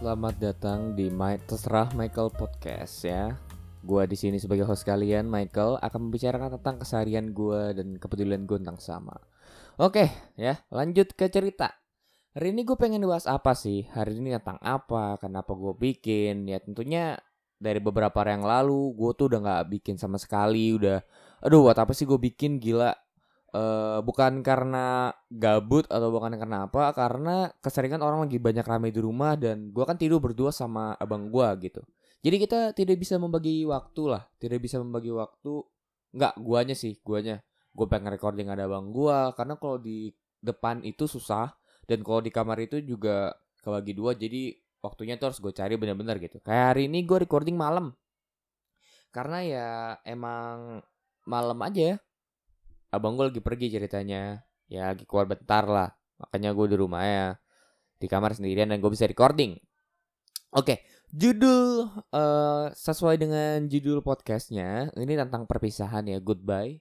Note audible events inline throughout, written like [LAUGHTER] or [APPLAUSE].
selamat datang di My Terserah Michael Podcast ya. Gua di sini sebagai host kalian, Michael akan membicarakan tentang keseharian gua dan kepedulian gue tentang sama. Oke, ya, lanjut ke cerita. Hari ini gue pengen bahas apa sih? Hari ini tentang apa? Kenapa gue bikin? Ya tentunya dari beberapa hari yang lalu gue tuh udah nggak bikin sama sekali. Udah, aduh, buat apa sih gue bikin? Gila, Uh, bukan karena gabut atau bukan karena apa karena keseringan orang lagi banyak ramai di rumah dan gua kan tidur berdua sama abang gua gitu. Jadi kita tidak bisa membagi waktu lah tidak bisa membagi waktu nggak guanya sih guanya. Gue pengen recording ada abang gua karena kalau di depan itu susah dan kalau di kamar itu juga kebagi dua jadi waktunya tuh harus gue cari bener-bener gitu. Kayak hari ini gue recording malam. Karena ya emang malam aja ya abang gue lagi pergi ceritanya. Ya lagi keluar bentar lah. Makanya gue di rumah ya. Di kamar sendirian dan gue bisa recording. Oke judul uh, sesuai dengan judul podcastnya ini tentang perpisahan ya goodbye.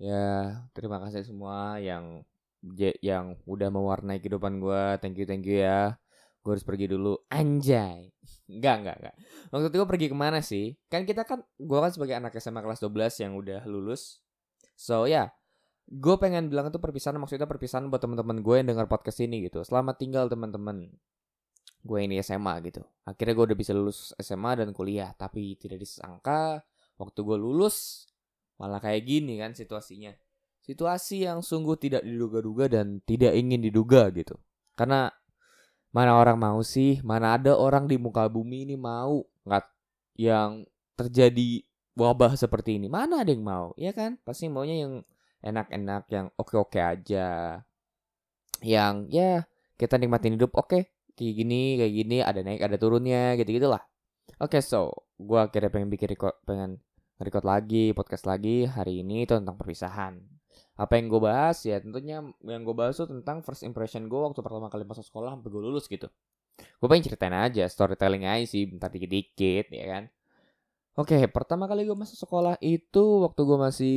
Ya terima kasih semua yang yang udah mewarnai kehidupan gue thank you thank you ya. Gue harus pergi dulu. Anjay. Enggak, enggak, enggak. Waktu itu gue pergi ke mana sih? Kan kita kan, gue kan sebagai anak SMA kelas 12 yang udah lulus. So ya, yeah, gue pengen bilang itu perpisahan maksudnya perpisahan buat teman-teman gue yang dengar podcast ini gitu. Selamat tinggal teman-teman gue ini SMA gitu. Akhirnya gue udah bisa lulus SMA dan kuliah tapi tidak disangka waktu gue lulus malah kayak gini kan situasinya. Situasi yang sungguh tidak diduga-duga dan tidak ingin diduga gitu. Karena mana orang mau sih? Mana ada orang di muka bumi ini mau nggak yang terjadi wabah seperti ini? Mana ada yang mau? Ya kan? Pasti maunya yang enak-enak yang oke-oke aja. Yang ya kita nikmatin hidup oke okay, kayak gini kayak gini ada naik ada turunnya gitu gitulah oke okay, so gue akhirnya pengen bikin record pengen record lagi podcast lagi hari ini itu tentang perpisahan. Apa yang gue bahas? Ya tentunya yang gue bahas tuh tentang first impression gue waktu pertama kali masuk sekolah sampai gue lulus gitu. Gue pengen ceritain aja storytelling aja sih bentar dikit-dikit ya kan Oke, pertama kali gue masuk sekolah itu waktu gue masih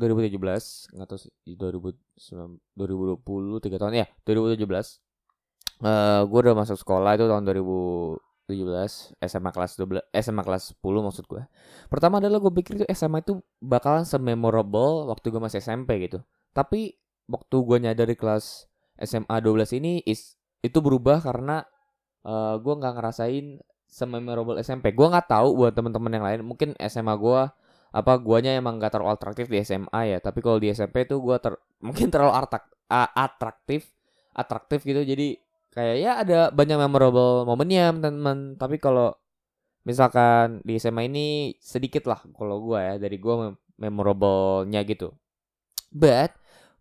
2017, nggak tahu sih 2019, 2020 tiga tahun ya 2017. Uh, gue udah masuk sekolah itu tahun 2017 SMA kelas 12 SMA kelas 10 maksud gue. Pertama adalah gue pikir itu SMA itu bakalan sememorable waktu gue masih SMP gitu. Tapi waktu gue nyadar di kelas SMA 12 ini is itu berubah karena uh, gue nggak ngerasain sememorable SMP. Gua nggak tahu buat teman-teman yang lain. Mungkin SMA gua apa guanya emang gak terlalu atraktif di SMA ya. Tapi kalau di SMP tuh gua ter [LAUGHS] mungkin terlalu artak atraktif atraktif gitu. Jadi kayak ya ada banyak memorable momennya teman-teman. Tapi kalau misalkan di SMA ini sedikit lah kalau gua ya dari gua memorable-nya gitu. But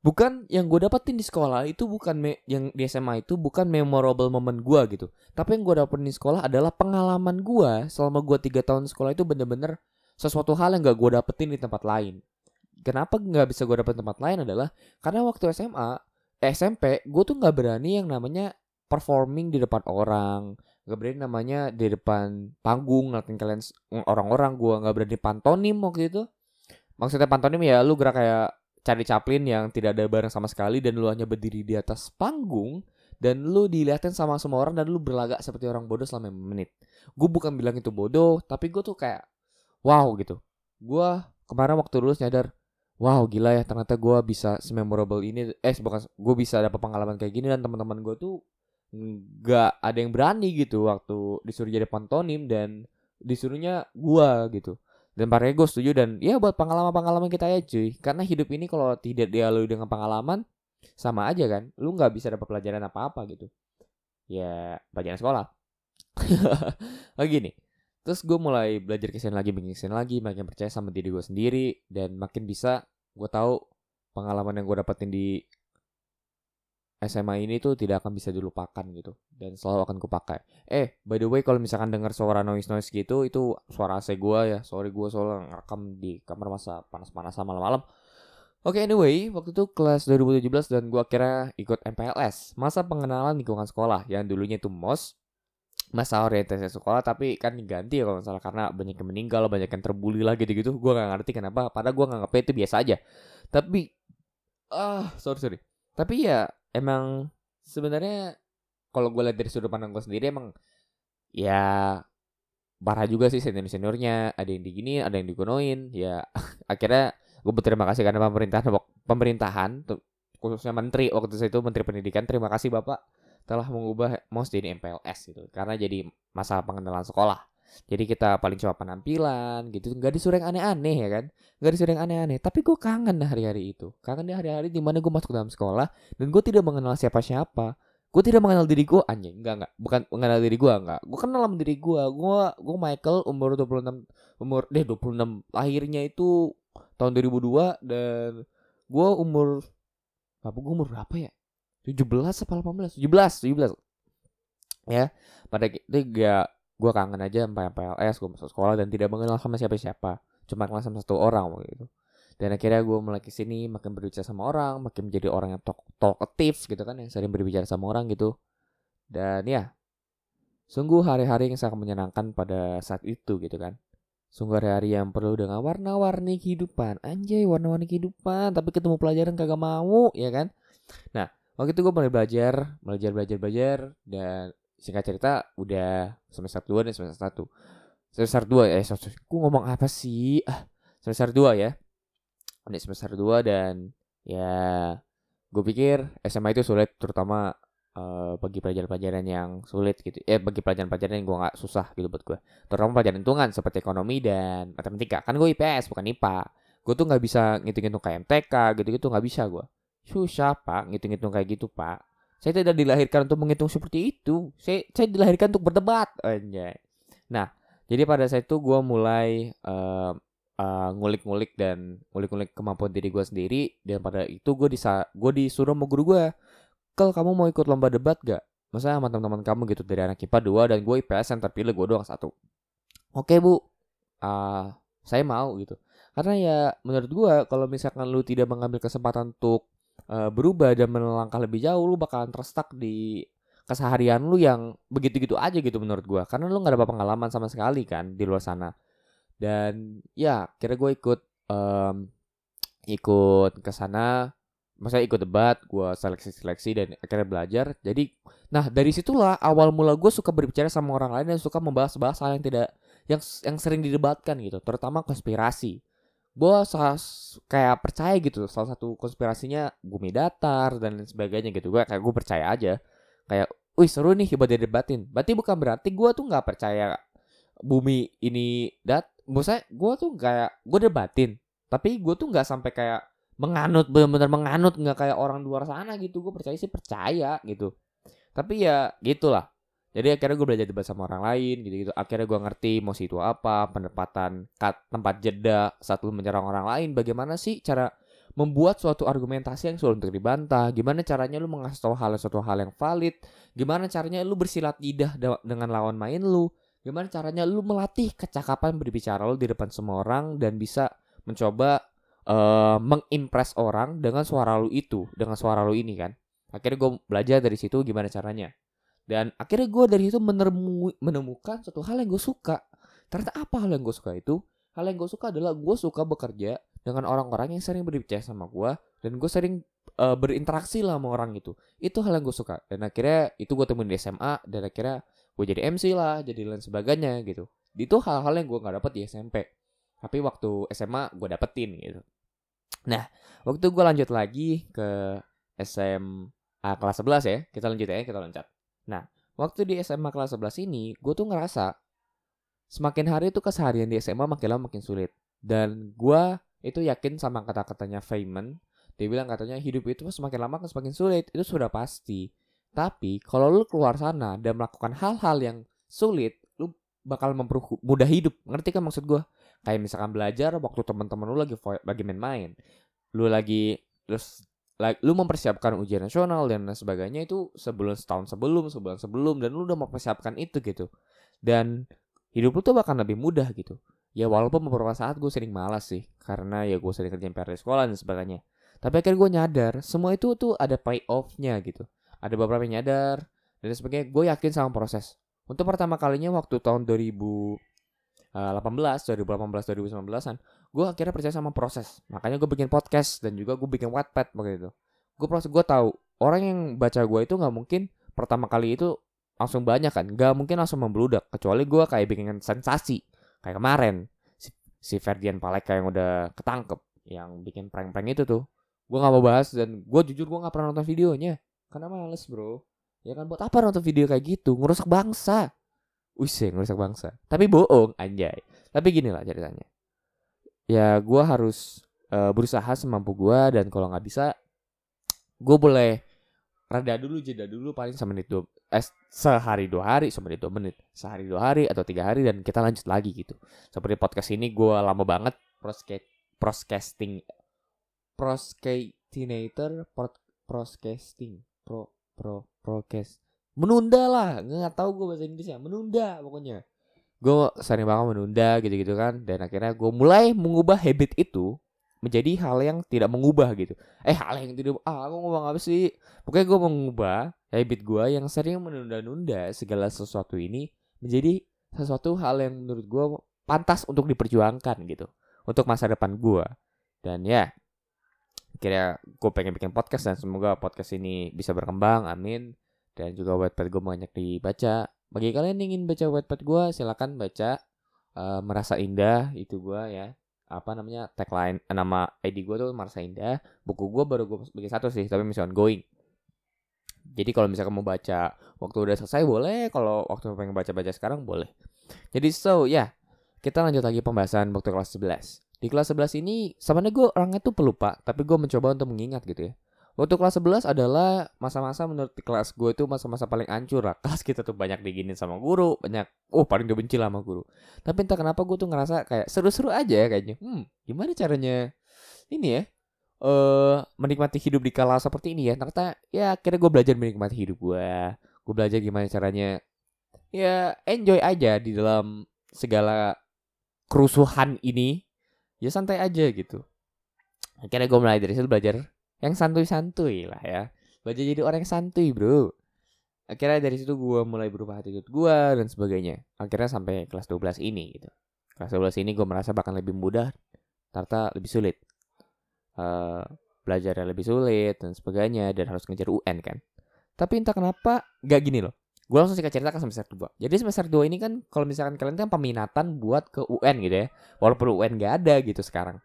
bukan yang gue dapetin di sekolah itu bukan me yang di SMA itu bukan memorable moment gue gitu. Tapi yang gue dapetin di sekolah adalah pengalaman gue selama gue tiga tahun sekolah itu bener-bener sesuatu hal yang gak gue dapetin di tempat lain. Kenapa nggak bisa gue dapetin tempat lain adalah karena waktu SMA SMP gue tuh nggak berani yang namanya performing di depan orang gak berani namanya di depan panggung ngeliatin kalian orang-orang gue nggak berani pantonim waktu itu. Maksudnya pantonim ya lu gerak kayak cari Chaplin yang tidak ada barang sama sekali dan lu hanya berdiri di atas panggung dan lu dilihatin sama semua orang dan lu berlagak seperti orang bodoh selama menit. Gue bukan bilang itu bodoh, tapi gue tuh kayak wow gitu. Gue kemarin waktu lulus nyadar, wow gila ya ternyata gue bisa sememorable ini. Eh bukan, gue bisa dapat pengalaman kayak gini dan teman-teman gue tuh nggak ada yang berani gitu waktu disuruh jadi pantonim dan disuruhnya gue gitu dan para gue setuju dan ya buat pengalaman-pengalaman kita ya cuy. Karena hidup ini kalau tidak dilalui dengan pengalaman sama aja kan. Lu nggak bisa dapat pelajaran apa-apa gitu. Ya pelajaran sekolah. [LAUGHS] Oh gini. Terus gue mulai belajar kesan lagi bikin kesan lagi makin percaya sama diri gue sendiri dan makin bisa gue tahu pengalaman yang gue dapetin di SMA ini tuh tidak akan bisa dilupakan gitu dan selalu akan kupakai. Eh, by the way kalau misalkan dengar suara noise noise gitu itu suara AC gua ya. Sorry gua soalnya ngerekam di kamar masa panas-panas malam-malam. Oke, okay, anyway, waktu itu kelas 2017 dan gua kira ikut MPLS, masa pengenalan lingkungan sekolah yang dulunya itu MOS, masa orientasi sekolah tapi kan diganti ya kalau misalnya karena banyak yang meninggal, banyak yang terbully lah gitu-gitu. Gua nggak ngerti kenapa, padahal gua ngerti itu biasa aja. Tapi ah, sorry sorry. Tapi ya emang sebenarnya kalau gue lihat dari sudut pandang gue sendiri emang ya parah juga sih senior seniornya. Ada yang digini ada yang digunoin ya [LAUGHS] akhirnya gue berterima kasih karena pemerintahan pemerintahan khususnya menteri. Waktu itu menteri pendidikan terima kasih bapak telah mengubah MOS jadi MPLS gitu. Karena jadi masalah pengenalan sekolah jadi kita paling cuma penampilan gitu nggak disuruh yang aneh-aneh ya kan? Nggak disuruh yang aneh-aneh. Tapi gue kangen hari-hari itu. Kangen deh hari-hari di mana gue masuk dalam sekolah dan gue tidak mengenal siapa-siapa. Gue tidak mengenal diri gue anjing enggak enggak bukan mengenal diri gue enggak gue kenal sama diri gue gue gue Michael umur 26 umur deh 26 lahirnya itu tahun 2002 dan gue umur apa gue umur berapa ya? 17 apa 18 17 17 ya pada itu gak gue kangen aja sampai PLS gue masuk sekolah dan tidak mengenal sama siapa-siapa. Cuma kenal sama satu orang gitu dan akhirnya gue mulai ke sini makin berbicara sama orang makin menjadi orang yang talk talkative gitu kan yang sering berbicara sama orang gitu. Dan ya sungguh hari-hari yang sangat menyenangkan pada saat itu gitu kan. Sungguh hari-hari yang penuh dengan warna-warni kehidupan. Anjay warna-warni kehidupan tapi ketemu pelajaran kagak mau ya kan? Nah waktu itu gue mulai belajar belajar belajar belajar dan singkat cerita udah semester 2 dan semester 1 semester 2 eh gue ngomong apa sih? Ah semester 2 ya. Di semester 2 dan ya gue pikir SMA itu sulit terutama uh, bagi pelajaran-pelajaran yang sulit gitu. Eh bagi pelajaran-pelajaran yang gue nggak susah gitu buat gue terutama pelajaran hitungan seperti ekonomi dan matematika. Kan gue IPS bukan IPA gue tuh nggak bisa ngitung-ngitung kayak MTK gitu-gitu nggak bisa gue susah pak ngitung-ngitung kayak gitu pak saya tidak dilahirkan untuk menghitung seperti itu. Saya saya dilahirkan untuk berdebat. Aja nah jadi pada saat itu gue mulai uh, uh, ngulik-ngulik dan ngulik-ngulik kemampuan diri gue sendiri. Dan pada itu gue disa gue disuruh sama guru gue kalau kamu mau ikut lomba debat gak? Masa sama teman-teman kamu gitu dari anak IPA dua dan gue IPS yang terpilih gue doang satu. Oke bu. Uh, saya mau gitu. Karena ya menurut gue kalau misalkan lu tidak mengambil kesempatan untuk uh, berubah dan melangkah lebih jauh lu bakalan terstuck di keseharian lu yang begitu-gitu aja gitu menurut gue karena lu nggak ada pengalaman sama sekali kan di luar sana. Dan ya kira gue ikut um, ikut ke sana. Masa ikut debat gue seleksi seleksi dan akhirnya belajar. Jadi nah dari situlah awal mula gue suka berbicara sama orang lain dan suka membahas-bahas hal yang tidak yang yang sering didebatkan gitu. Terutama konspirasi gue kayak percaya gitu salah satu konspirasinya bumi datar dan lain sebagainya gitu. Gue kayak gue percaya aja. Kayak wih seru nih buat didebatin. Berarti bukan berarti gue tuh nggak percaya bumi ini dat maksudnya gue tuh kayak gue debatin. Tapi gue tuh nggak sampai kayak menganut benar-benar menganut nggak kayak orang luar sana gitu. Gue percaya sih percaya gitu. Tapi ya gitulah jadi akhirnya gue belajar debat sama orang lain gitu gitu akhirnya gue ngerti mau itu apa pendapatan tempat jeda saat lu menyerang orang lain. Bagaimana sih cara membuat suatu argumentasi yang sulit untuk dibantah? Gimana caranya lu mengasih tahu hal suatu hal yang valid? Gimana caranya lu bersilat lidah dengan lawan main lu? Gimana caranya lu melatih kecakapan berbicara lu di depan semua orang dan bisa mencoba uh, mengimpress orang dengan suara lu itu, dengan suara lu ini kan. Akhirnya gue belajar dari situ gimana caranya. Dan akhirnya gue dari situ menemu, menemukan satu hal yang gue suka. Ternyata apa hal yang gue suka itu? Hal yang gue suka adalah gue suka bekerja dengan orang-orang yang sering berbicara sama gue dan gue sering uh, berinteraksi lah sama orang itu. Itu hal yang gue suka. Dan akhirnya itu gue temuin di SMA dan akhirnya gue jadi MC lah jadi lain sebagainya gitu itu hal-hal yang gue nggak dapet di SMP tapi waktu SMA gue dapetin gitu nah waktu gue lanjut lagi ke SMA kelas 11 ya kita lanjut ya kita loncat nah waktu di SMA kelas 11 ini gue tuh ngerasa semakin hari tuh keseharian di SMA makin lama makin sulit dan gue itu yakin sama kata-katanya Feynman dia bilang katanya hidup itu semakin lama semakin sulit itu sudah pasti tapi kalau lu keluar sana dan melakukan hal-hal yang sulit, lu bakal mempermudah hidup. Ngerti kan maksud gue? Kayak misalkan belajar waktu teman-teman lu lagi lagi main-main. Lu lagi terus like, lu mempersiapkan ujian nasional dan sebagainya itu sebelum setahun sebelum, sebulan sebelum dan lu udah mempersiapkan itu gitu. Dan hidup lu tuh bakal lebih mudah gitu. Ya walaupun beberapa saat gue sering malas sih karena ya gue sering kerjain PR di sekolah dan sebagainya. Tapi akhirnya gue nyadar semua itu tuh ada pay off-nya gitu ada beberapa yang nyadar dan sebagainya gue yakin sama proses untuk pertama kalinya waktu tahun 2018 2018 2019an gue akhirnya percaya sama proses. Makanya gue bikin podcast dan juga gue bikin Wattpad begitu gue proses gue tahu orang yang baca gue itu nggak mungkin pertama kali itu langsung banyak kan nggak mungkin langsung membludak kecuali gue kayak bikin sensasi kayak kemarin si, si Ferdian Paleka yang udah ketangkep yang bikin prank-prank itu tuh. Gue nggak mau bahas dan gue jujur gue nggak pernah nonton videonya. Karena males bro. Ya kan buat apa nonton video kayak gitu? Ngerusak bangsa Wih, ngerusak bangsa. Tapi bohong anjay. Tapi gini lah ceritanya. Ya gue harus uh, berusaha semampu gue dan kalau nggak bisa gue boleh rada dulu jeda dulu paling semenit dua eh, sehari dua hari semenit dua menit. Sehari dua hari atau tiga hari dan kita lanjut lagi gitu. Seperti podcast ini gue lama banget proscasting proscatinator proscasting pro pro procast menunda lah nggak tahu gue bahasa Inggrisnya menunda pokoknya gue sering banget menunda gitu-gitu kan dan akhirnya gue mulai mengubah habit itu menjadi hal yang tidak mengubah gitu. Eh hal yang tidak ah aku ngomong apa sih? Pokoknya gue mengubah habit gue yang sering menunda-nunda segala sesuatu ini menjadi sesuatu hal yang menurut gue pantas untuk diperjuangkan gitu untuk masa depan gue. Dan ya kira gue pengen bikin podcast dan semoga podcast ini bisa berkembang. Amin. Dan juga Wattpad gue banyak dibaca. Bagi kalian yang ingin baca Wattpad gue silakan baca uh, merasa indah itu gue ya. Apa namanya tagline eh, nama ID gue tuh Marsa Indah. Buku gue baru gue bikin satu sih tapi masih ongoing. Jadi kalau misalkan mau baca waktu udah selesai boleh. Kalau waktu pengen baca-baca sekarang boleh. Jadi so ya. Yeah, kita lanjut lagi pembahasan waktu kelas 11 di kelas 11 ini sebenarnya gue orangnya tuh pelupa tapi gue mencoba untuk mengingat gitu ya Waktu kelas 11 adalah masa-masa menurut kelas gue itu masa-masa paling ancur lah. [LAUGHS] Kelas kita tuh banyak diginin sama guru, banyak, oh paling dibenci lah sama guru. Tapi entah kenapa gue tuh ngerasa kayak seru-seru aja ya kayaknya. Hmm, gimana caranya ini ya? Eh uh, menikmati hidup di kala seperti ini ya. Ternyata ya akhirnya gue belajar menikmati hidup gue. Gue belajar gimana caranya ya enjoy aja di dalam segala kerusuhan ini. Ya santai aja gitu. Akhirnya gue mulai dari situ belajar yang santuy-santuy lah ya. Belajar jadi orang yang santuy bro. Akhirnya dari situ gue mulai berubah attitude gue dan sebagainya. Akhirnya sampai kelas 12 ini gitu. Kelas 12 ini gue merasa bahkan lebih mudah ternyata lebih sulit. Uh, belajarnya lebih sulit dan sebagainya dan harus ngejar UN kan. Tapi entah kenapa gak gini loh. Gue langsung singkat cerita ke semester 2 jadi semester 2 ini kan kalau misalkan kalian kan peminatan buat ke UN gitu ya. Walaupun UN gak ada gitu sekarang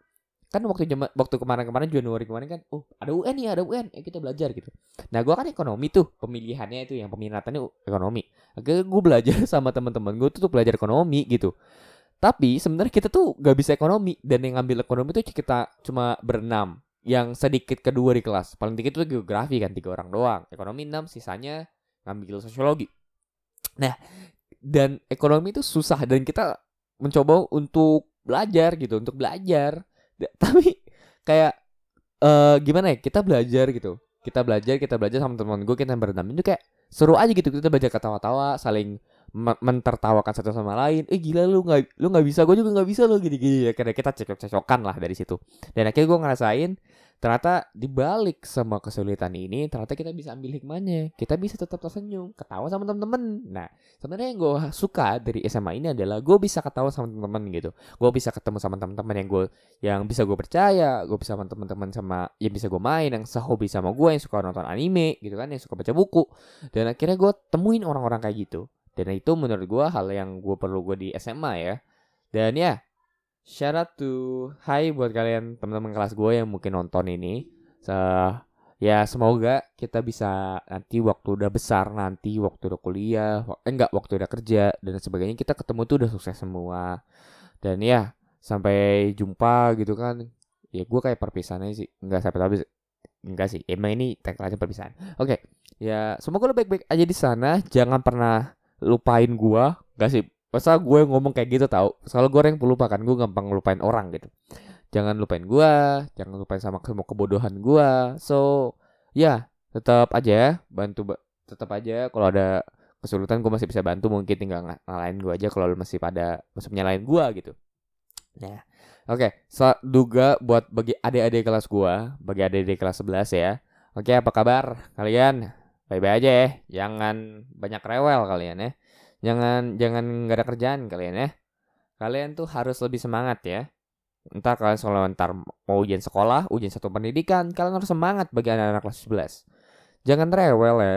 kan waktu jam, waktu kemarin-kemarin Januari kemarin kan oh ada UN ya ada UN ya kita belajar gitu. Nah gue kan ekonomi tuh pemilihannya itu yang peminatannya ekonomi. Akhirnya gue belajar [LAUGHS] sama teman-teman gue tuh, tuh belajar ekonomi gitu. Tapi sebenarnya kita tuh gak bisa ekonomi dan yang ngambil ekonomi tuh kita cuma berenam. Yang sedikit kedua di kelas. Paling dikit tuh geografi kan tiga orang doang. Ekonomi enam sisanya ngambil sosiologi. Nah dan ekonomi itu susah dan kita mencoba untuk belajar gitu untuk belajar [LAUGHS] tapi kayak uh, gimana ya kita belajar gitu. Kita belajar kita belajar sama teman gue kita berenam. Itu kayak seru aja gitu kita belajar ketawa-tawa saling mentertawakan satu sama lain eh gila lu nggak lu nggak bisa gue juga nggak bisa lo gini gini ya karena kita cekok-cekokan lah dari situ. Dan akhirnya gue ngerasain ternyata dibalik sama kesulitan ini ternyata kita bisa ambil hikmahnya. Kita bisa tetap tersenyum ketawa sama temen-temen. Nah sebenarnya yang gue suka dari SMA ini adalah gue bisa ketawa sama temen-temen gitu. Gue bisa ketemu sama temen-temen yang gue yang bisa gue percaya gue bisa sama temen-temen sama yang bisa gue main yang sehobi sama gue yang suka nonton anime gitu kan yang suka baca buku. Dan akhirnya gue temuin orang-orang kayak gitu dan itu menurut gue hal yang gue perlu gue di SMA ya dan ya shout out to hai buat kalian teman-teman kelas gue yang mungkin nonton ini. So, ya semoga kita bisa nanti waktu udah besar nanti waktu udah kuliah eh, enggak waktu udah kerja dan sebagainya kita ketemu tuh udah sukses semua dan ya sampai jumpa gitu kan ya gue kayak perpisahannya sih enggak sampai tapi enggak sih emang ini tagline perpisahan oke okay. ya semoga lo baik-baik aja di sana jangan pernah lupain gue enggak sih? Masa gue ngomong kayak gitu tau Soalnya gue yang pelupa kan Gue gampang lupain orang gitu. Jangan lupain gue Jangan lupain sama semua kebodohan gue So Ya tetap aja Bantu tetap aja Kalau ada kesulitan gue masih bisa bantu Mungkin tinggal ng ngalahin gue aja Kalau masih pada Masih nyalain gue gitu. Nah Oke okay, so, Duga buat bagi adik-adik kelas gue Bagi adik-adik kelas 11 ya. Oke okay, apa kabar kalian Bye-bye aja ya Jangan banyak rewel kalian ya Jangan jangan nggak ada kerjaan kalian ya. Kalian tuh harus lebih semangat ya. Entar kalian soal ntar mau ujian sekolah, ujian satu pendidikan, kalian harus semangat bagi anak-anak kelas 11. Jangan rewel ya.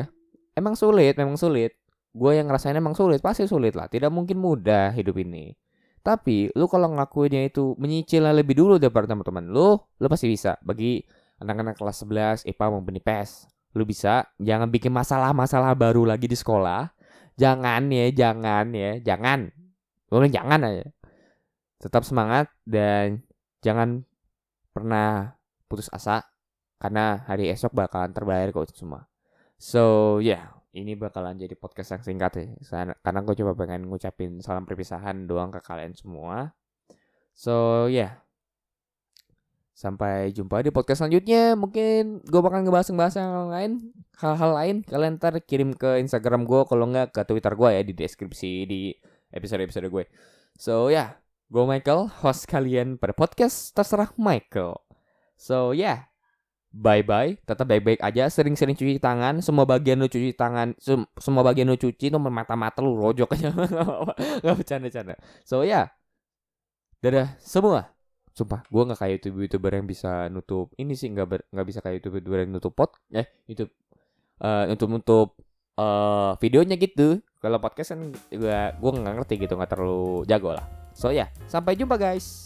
Emang sulit, memang sulit. gue yang ngerasain emang sulit pasti sulit lah tidak mungkin mudah hidup ini tapi lu kalau ngakuinnya itu menyicil lebih dulu daripada teman-teman lu lu pasti bisa bagi anak-anak kelas 11 IPA maupun IPS lu bisa jangan bikin masalah-masalah baru lagi di sekolah jangan ya jangan ya jangan gue jangan aja tetap semangat dan jangan pernah putus asa karena hari esok bakalan terbayar kok semua. So yeah, ini bakalan jadi podcast yang singkat ya. Karena gue coba pengen ngucapin salam perpisahan doang ke kalian semua. So yeah, sampai jumpa di podcast selanjutnya. Mungkin gue bakal ngebahas ngebahas yang lain, hal-hal lain. Kalian ntar kirim ke Instagram gue, kalau nggak ke Twitter gue ya di deskripsi di episode-episode gue. So yeah, gue Michael, host kalian pada podcast terserah Michael. So yeah, bye bye tetap baik baik aja sering-sering cuci tangan semua bagian lu cuci tangan sem semua bagian lu cuci tuh mata-mata lu rojok aja [LAUGHS] nggak bercanda-canda so ya yeah. dadah semua sumpah gue nggak kayak youtuber youtuber yang bisa nutup ini sih nggak nggak bisa kayak youtuber youtuber yang nutup pot eh youtube uh, nutup nutup uh, videonya gitu kalau podcast kan gue gue nggak ngerti gitu nggak terlalu jago lah so ya yeah. sampai jumpa guys